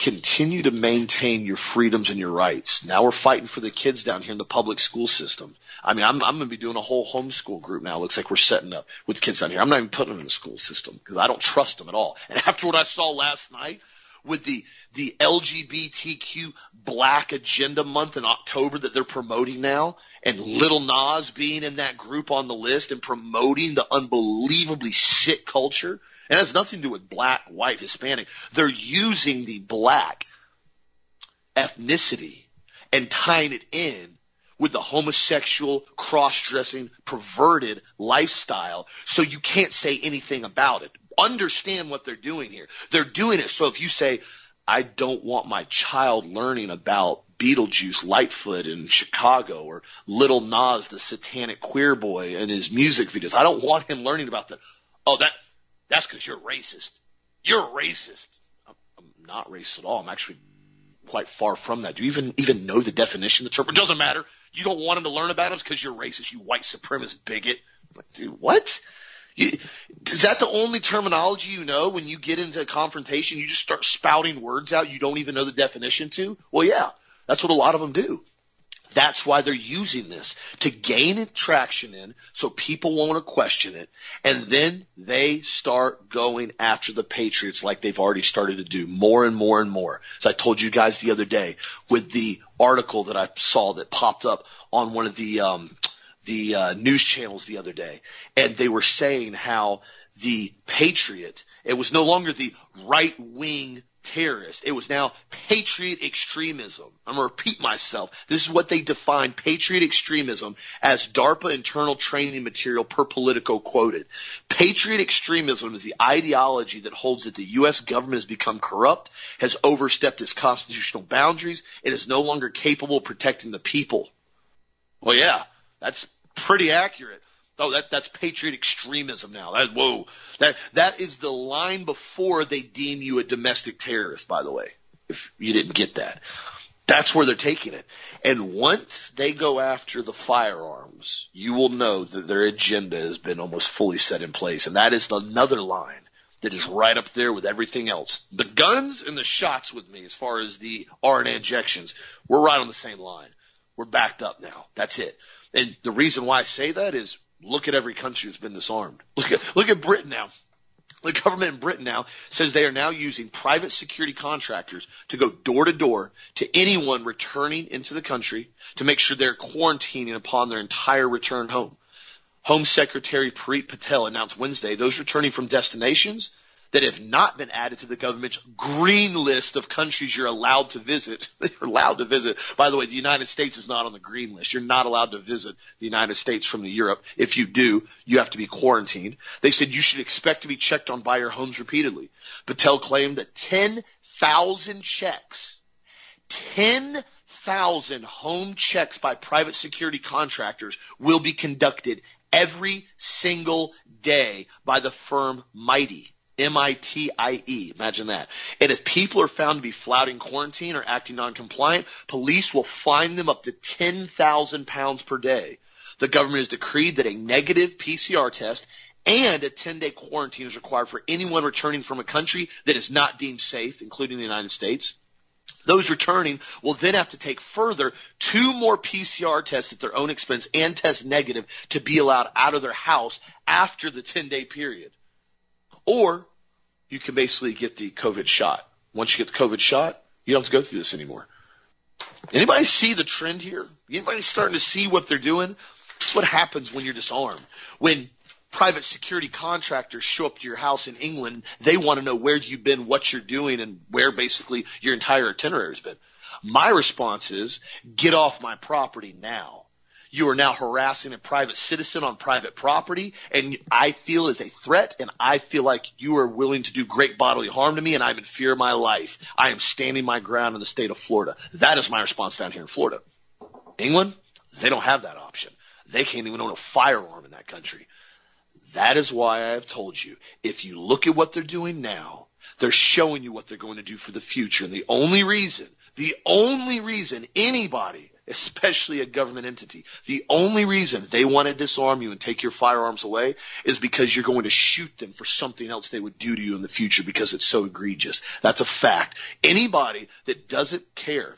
continue to maintain your freedoms and your rights. Now we're fighting for the kids down here in the public school system. I mean, I'm, I'm going to be doing a whole homeschool group now. It looks like we're setting up with kids down here. I'm not even putting them in the school system because I don't trust them at all. And after what I saw last night with the, the LGBTQ black agenda month in October that they're promoting now and Little Nas being in that group on the list and promoting the unbelievably sick culture, it has nothing to do with black, white, Hispanic. They're using the black ethnicity and tying it in with the homosexual, cross-dressing, perverted lifestyle. So you can't say anything about it. Understand what they're doing here. They're doing it so if you say, I don't want my child learning about Beetlejuice Lightfoot in Chicago or Little Nas, the satanic queer boy and his music videos. I don't want him learning about that. Oh, that that's because you're racist. You're racist. I'm, I'm not racist at all. I'm actually quite far from that. Do you even even know the definition of the term? It doesn't matter. You don't want them to learn about it because you're racist. You white supremacist bigot. like, dude, what? You, is that the only terminology you know when you get into a confrontation? You just start spouting words out you don't even know the definition to? Well, yeah, that's what a lot of them do. That's why they're using this to gain traction in so people won't question it. And then they start going after the Patriots like they've already started to do more and more and more. As I told you guys the other day with the article that I saw that popped up on one of the, um, the uh, news channels the other day. And they were saying how the Patriot, it was no longer the right wing terrorist. It was now patriot extremism. I'm going to repeat myself. This is what they define patriot extremism as DARPA internal training material per Politico quoted. Patriot extremism is the ideology that holds that the U.S. government has become corrupt, has overstepped its constitutional boundaries, and is no longer capable of protecting the people. Well, yeah, that's pretty accurate. Oh, that, that's patriot extremism now. That, whoa. That, that is the line before they deem you a domestic terrorist, by the way, if you didn't get that. That's where they're taking it. And once they go after the firearms, you will know that their agenda has been almost fully set in place. And that is another line that is right up there with everything else. The guns and the shots with me, as far as the RNA injections, we're right on the same line. We're backed up now. That's it. And the reason why I say that is Look at every country that's been disarmed. Look at, look at Britain now. The government in Britain now says they are now using private security contractors to go door to door to anyone returning into the country to make sure they're quarantining upon their entire return home. Home Secretary Priti Patel announced Wednesday those returning from destinations that have not been added to the government's green list of countries you're allowed to visit. You're allowed to visit. By the way, the United States is not on the green list. You're not allowed to visit the United States from the Europe. If you do, you have to be quarantined. They said you should expect to be checked on by your homes repeatedly. Patel claimed that 10,000 checks, 10,000 home checks by private security contractors will be conducted every single day by the firm Mitie. M-I-T-I-E. Imagine that. And if people are found to be flouting quarantine or acting non-compliant, police will fine them up to 10,000 pounds per day. The government has decreed that a negative PCR test and a 10 day quarantine is required for anyone returning from a country that is not deemed safe, including the United States. Those returning will then have to take further two more PCR tests at their own expense and test negative to be allowed out of their house after the 10 day period. Or you can basically get the COVID shot. Once you get the COVID shot, you don't have to go through this anymore. Anybody see the trend here? Anybody starting to see what they're doing? That's what happens when you're disarmed. When private security contractors show up to your house in England, they want to know where you've been, what you're doing, and where basically your entire itinerary has been. My response is, get off my property now. You are now harassing a private citizen on private property, and I feel is a threat, and I feel like you are willing to do great bodily harm to me, and I'm in fear of my life. I am standing my ground in the state of Florida. That is my response down here in Florida. England, they don't have that option. They can't even own a firearm in that country. That is why I have told you, if you look at what they're doing now, they're showing you what they're going to do for the future. And the only reason, the only reason anybody, especially a government entity, the only reason they want to disarm you and take your firearms away is because you're going to shoot them for something else they would do to you in the future because it's so egregious. That's a fact. Anybody that doesn't care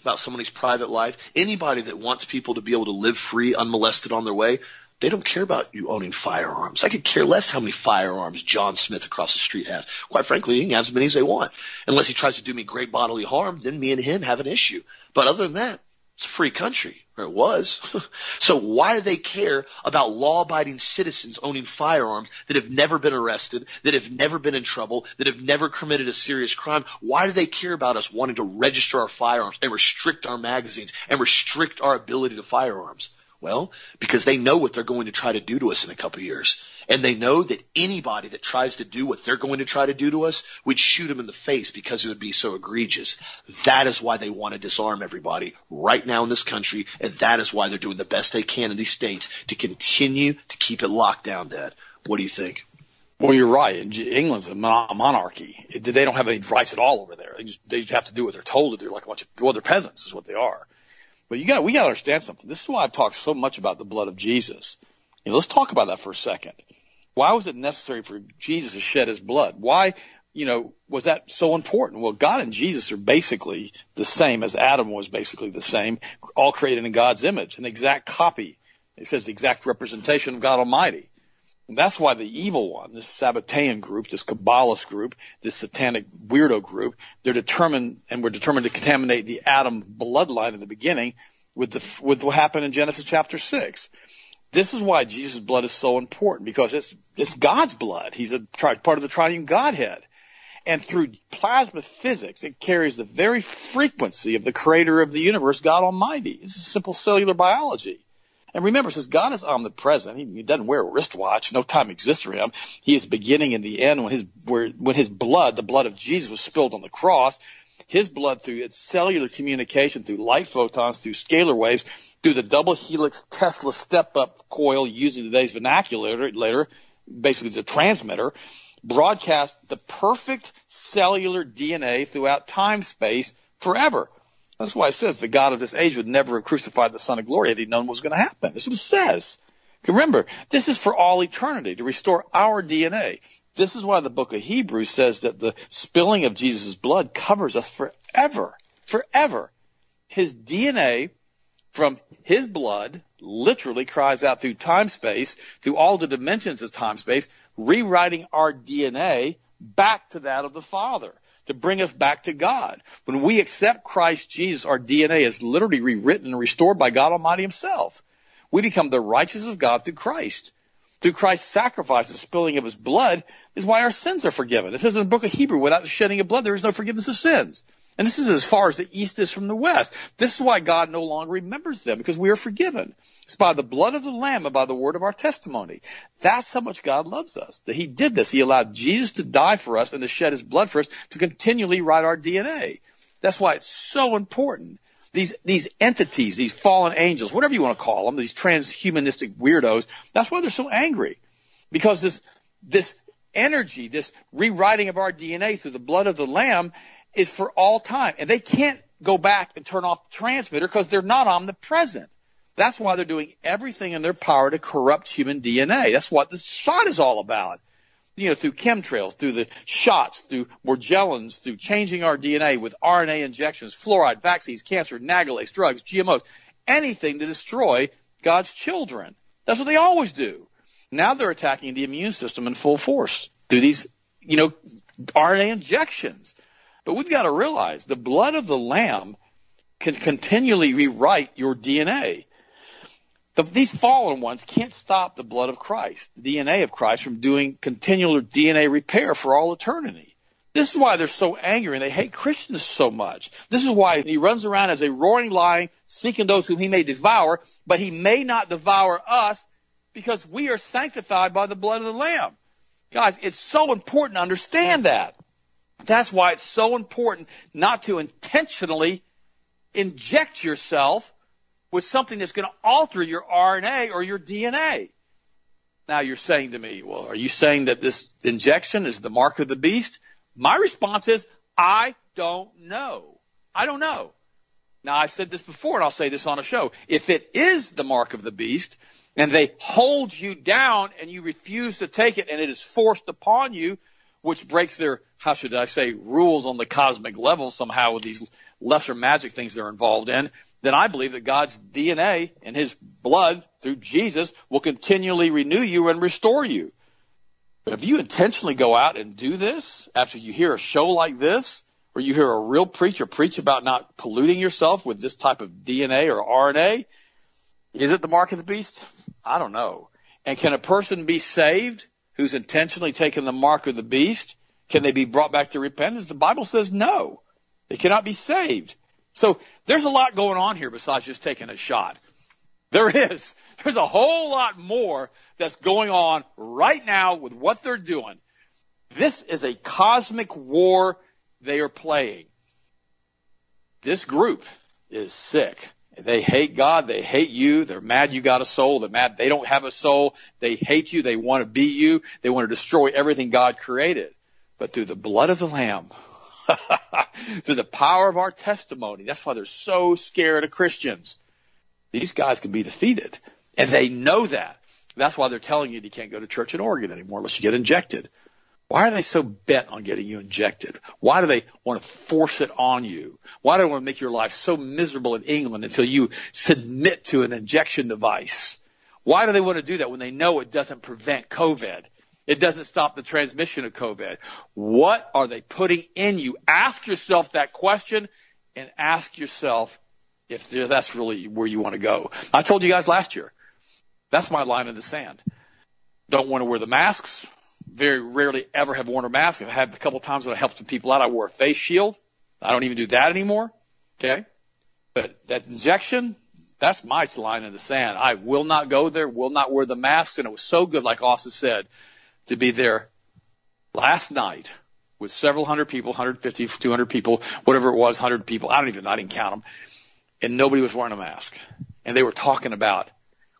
about somebody's private life, anybody that wants people to be able to live free, unmolested on their way, they don't care about you owning firearms. I could care less how many firearms John Smith across the street has. Quite frankly, he can have as many as they want. Unless he tries to do me great bodily harm, then me and him have an issue. But other than that, it's a free country, or it was. so why do they care about law-abiding citizens owning firearms that have never been arrested, that have never been in trouble, that have never committed a serious crime? Why do they care about us wanting to register our firearms and restrict our magazines and restrict our ability to firearms? Well, because they know what they're going to try to do to us in a couple of years. And they know that anybody that tries to do what they're going to try to do to us, we'd shoot them in the face because it would be so egregious. That is why they want to disarm everybody right now in this country. And that is why they're doing the best they can in these states to continue to keep it locked down, Dad. What do you think? Well, you're right. England's a monarchy. They don't have any rights at all over there. They just, they just have to do what they're told to do, like a bunch of, well, they're peasants is what they are. But you got we got to understand something. This is why I've talked so much about the blood of Jesus. You know, let's talk about that for a second. Why was it necessary for Jesus to shed his blood? Why, you know, was that so important? Well, God and Jesus are basically the same as Adam was basically the same, all created in God's image, an exact copy. It says exact representation of God Almighty. And that's why the evil one, this Sabbatean group, this Kabbalist group, this satanic weirdo group, they're determined and were determined to contaminate the Adam bloodline in the beginning with the, with what happened in Genesis chapter six. This is why Jesus' blood is so important because it's, it's God's blood. He's a part of the triune Godhead. And through plasma physics, it carries the very frequency of the creator of the universe, God Almighty. It's simple cellular biology. And remember, since God is omnipresent, he, he doesn't wear a wristwatch. No time exists for him. He is beginning and the end when his, where, when his blood, the blood of Jesus was spilled on the cross. His blood through its cellular communication, through light photons, through scalar waves, through the double helix Tesla step up coil using today's vernacular later, basically it's a transmitter, broadcast the perfect cellular DNA throughout time space forever. That's why it says the God of this age would never have crucified the Son of Glory had he known what was going to happen. That's what it says. Remember, this is for all eternity to restore our DNA. This is why the book of Hebrews says that the spilling of Jesus' blood covers us forever. Forever. His DNA from his blood literally cries out through time space, through all the dimensions of time space, rewriting our DNA back to that of the Father to bring us back to God. When we accept Christ Jesus, our DNA is literally rewritten and restored by God Almighty Himself. We become the righteousness of God through Christ. Through Christ's sacrifice, the spilling of His blood is why our sins are forgiven. It says in the book of Hebrew, without the shedding of blood, there is no forgiveness of sins. And this is as far as the east is from the west. This is why God no longer remembers them, because we are forgiven. It's by the blood of the Lamb and by the word of our testimony. That's how much God loves us. That He did this. He allowed Jesus to die for us and to shed His blood for us to continually write our DNA. That's why it's so important. These, these entities, these fallen angels, whatever you want to call them, these transhumanistic weirdos, that's why they're so angry. Because this, this energy, this rewriting of our DNA through the blood of the Lamb is for all time. And they can't go back and turn off the transmitter because they're not omnipresent. That's why they're doing everything in their power to corrupt human DNA. That's what the shot is all about. You know, through chemtrails, through the shots, through Morgellons, through changing our DNA with RNA injections, fluoride, vaccines, cancer, Nagalase, drugs, GMOs, anything to destroy God's children. That's what they always do. Now they're attacking the immune system in full force through these, you know, RNA injections. But we've got to realize the blood of the lamb can continually rewrite your DNA. The, these fallen ones can't stop the blood of Christ, the DNA of Christ, from doing continual DNA repair for all eternity. This is why they're so angry and they hate Christians so much. This is why he runs around as a roaring lion, seeking those whom he may devour, but he may not devour us because we are sanctified by the blood of the Lamb. Guys, it's so important to understand that. That's why it's so important not to intentionally inject yourself with something that's going to alter your RNA or your DNA. Now you're saying to me, well, are you saying that this injection is the mark of the beast? My response is, I don't know. I don't know. Now I've said this before and I'll say this on a show. If it is the mark of the beast and they hold you down and you refuse to take it and it is forced upon you, which breaks their, how should I say, rules on the cosmic level somehow with these lesser magic things they're involved in, then I believe that God's DNA and his blood through Jesus will continually renew you and restore you. But if you intentionally go out and do this after you hear a show like this, or you hear a real preacher preach about not polluting yourself with this type of DNA or RNA, is it the mark of the beast? I don't know. And can a person be saved who's intentionally taken the mark of the beast? Can they be brought back to repentance? The Bible says no. They cannot be saved. So there's a lot going on here besides just taking a shot. There is. There's a whole lot more that's going on right now with what they're doing. This is a cosmic war they are playing. This group is sick. They hate God. They hate you. They're mad you got a soul. They're mad they don't have a soul. They hate you. They want to be you. They want to destroy everything God created. But through the blood of the Lamb, through the power of our testimony, that's why they're so scared of Christians. These guys can be defeated. And they know that. That's why they're telling you you can't go to church in Oregon anymore unless you get injected. Why are they so bent on getting you injected? Why do they want to force it on you? Why do they want to make your life so miserable in England until you submit to an injection device? Why do they want to do that when they know it doesn't prevent COVID? It doesn't stop the transmission of COVID. What are they putting in you? Ask yourself that question and ask yourself if that's really where you want to go. I told you guys last year. That's my line in the sand. Don't want to wear the masks very rarely ever have worn a mask. I've had a couple times when I helped some people out. I wore a face shield. I don't even do that anymore. Okay. But that injection, that's my line in the sand. I will not go there, will not wear the mask. And it was so good, like Austin said, to be there last night with several hundred people, 150, 200 people, whatever it was, 100 people. I don't even, I didn't count them. And nobody was wearing a mask. And they were talking about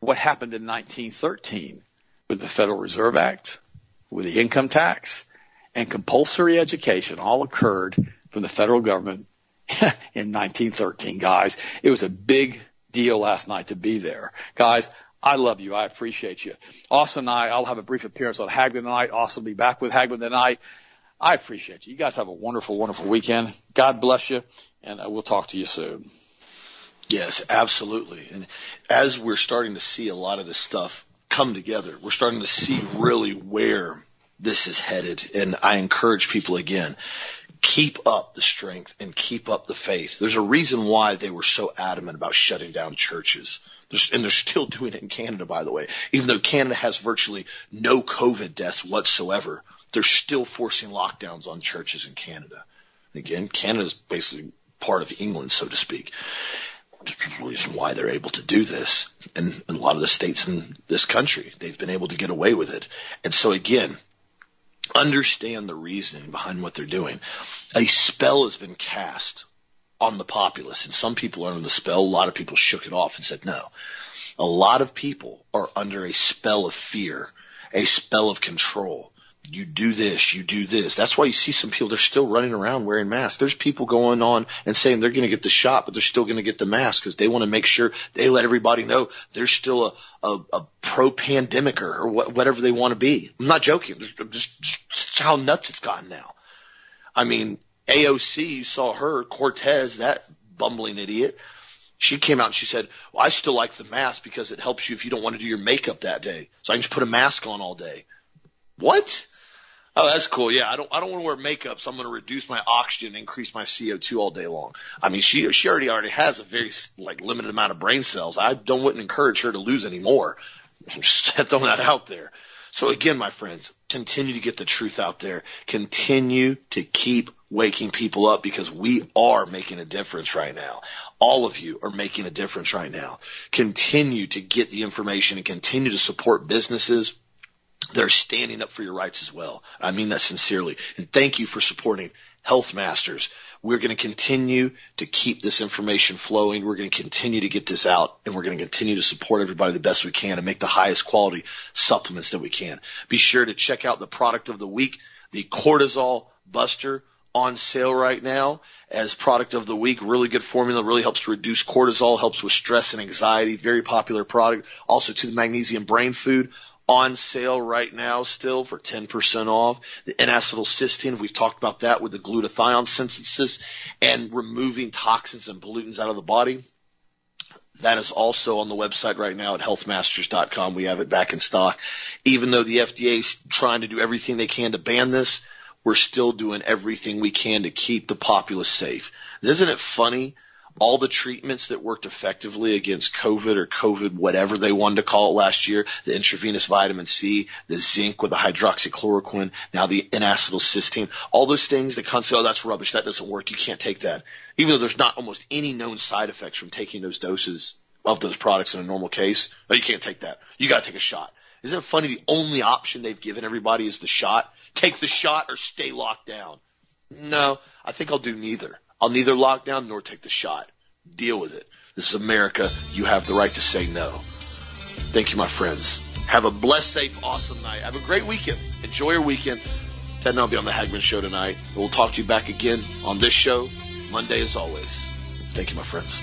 what happened in 1913 with the Federal Reserve Act with the income tax and compulsory education all occurred from the federal government in 1913, guys. It was a big deal last night to be there. Guys, I love you. I appreciate you. Austin and I, I'll have a brief appearance on Hagmann tonight. Austin will be back with Hagmann tonight. I appreciate you. You guys have a wonderful, wonderful weekend. God bless you, and uh, we'll talk to you soon. Yes, absolutely. And as we're starting to see a lot of this stuff come together. We're starting to see really where this is headed. And I encourage people again, keep up the strength and keep up the faith. There's a reason why they were so adamant about shutting down churches. and they're still doing it in Canada, by the way. Even though Canada has virtually no COVID deaths whatsoever, they're still forcing lockdowns on churches in Canada. Again, Canada is basically part of England, so to speak reason why they're able to do this. And a lot of the states in this country, they've been able to get away with it. And so again, understand the reasoning behind what they're doing. A spell has been cast on the populace and some people are under the spell. A lot of people shook it off and said no. A lot of people are under a spell of fear, a spell of control you do this, you do this. That's why you see some people, they're still running around wearing masks. There's people going on and saying they're going to get the shot, but they're still going to get the mask because they want to make sure they let everybody know they're still a, a, a pro pandemicer or what, whatever they want to be. I'm not joking. Just, just how nuts it's gotten now. I mean, AOC, you saw her, Cortez, that bumbling idiot. She came out and she said, well, I still like the mask because it helps you if you don't want to do your makeup that day. So I can just put a mask on all day. What? Oh, that's cool. Yeah, I don't I don't want to wear makeup, so I'm going to reduce my oxygen, increase my CO2 all day long. I mean, she she already already has a very like limited amount of brain cells. I don't wouldn't encourage her to lose any more. Just throwing that out there. So again, my friends, continue to get the truth out there. Continue to keep waking people up because we are making a difference right now. All of you are making a difference right now. Continue to get the information and continue to support businesses they're standing up for your rights as well. I mean that sincerely. And thank you for supporting Health Masters. We're going to continue to keep this information flowing. We're going to continue to get this out and we're going to continue to support everybody the best we can and make the highest quality supplements that we can. Be sure to check out the product of the week, the cortisol buster on sale right now as product of the week. Really good formula, really helps to reduce cortisol, helps with stress and anxiety. Very popular product. Also to the magnesium brain food on sale right now still for 10% off. The N-acetylcysteine, we've talked about that with the glutathione synthesis and removing toxins and pollutants out of the body. That is also on the website right now at healthmasters.com. We have it back in stock. Even though the FDA is trying to do everything they can to ban this, we're still doing everything we can to keep the populace safe. Isn't it funny all the treatments that worked effectively against COVID or COVID, whatever they wanted to call it last year, the intravenous vitamin C, the zinc with the hydroxychloroquine, now the N-acetylcysteine, all those things that come say, oh, that's rubbish. That doesn't work. You can't take that. Even though there's not almost any known side effects from taking those doses of those products in a normal case. Oh, you can't take that. You got to take a shot. Isn't it funny? The only option they've given everybody is the shot. Take the shot or stay locked down. No, I think I'll do neither. I'll neither lock down nor take the shot. Deal with it. This is America. You have the right to say no. Thank you, my friends. Have a blessed, safe, awesome night. Have a great weekend. Enjoy your weekend. Ted and I'll be on the Hagmann Show tonight. We'll talk to you back again on this show Monday as always. Thank you, my friends.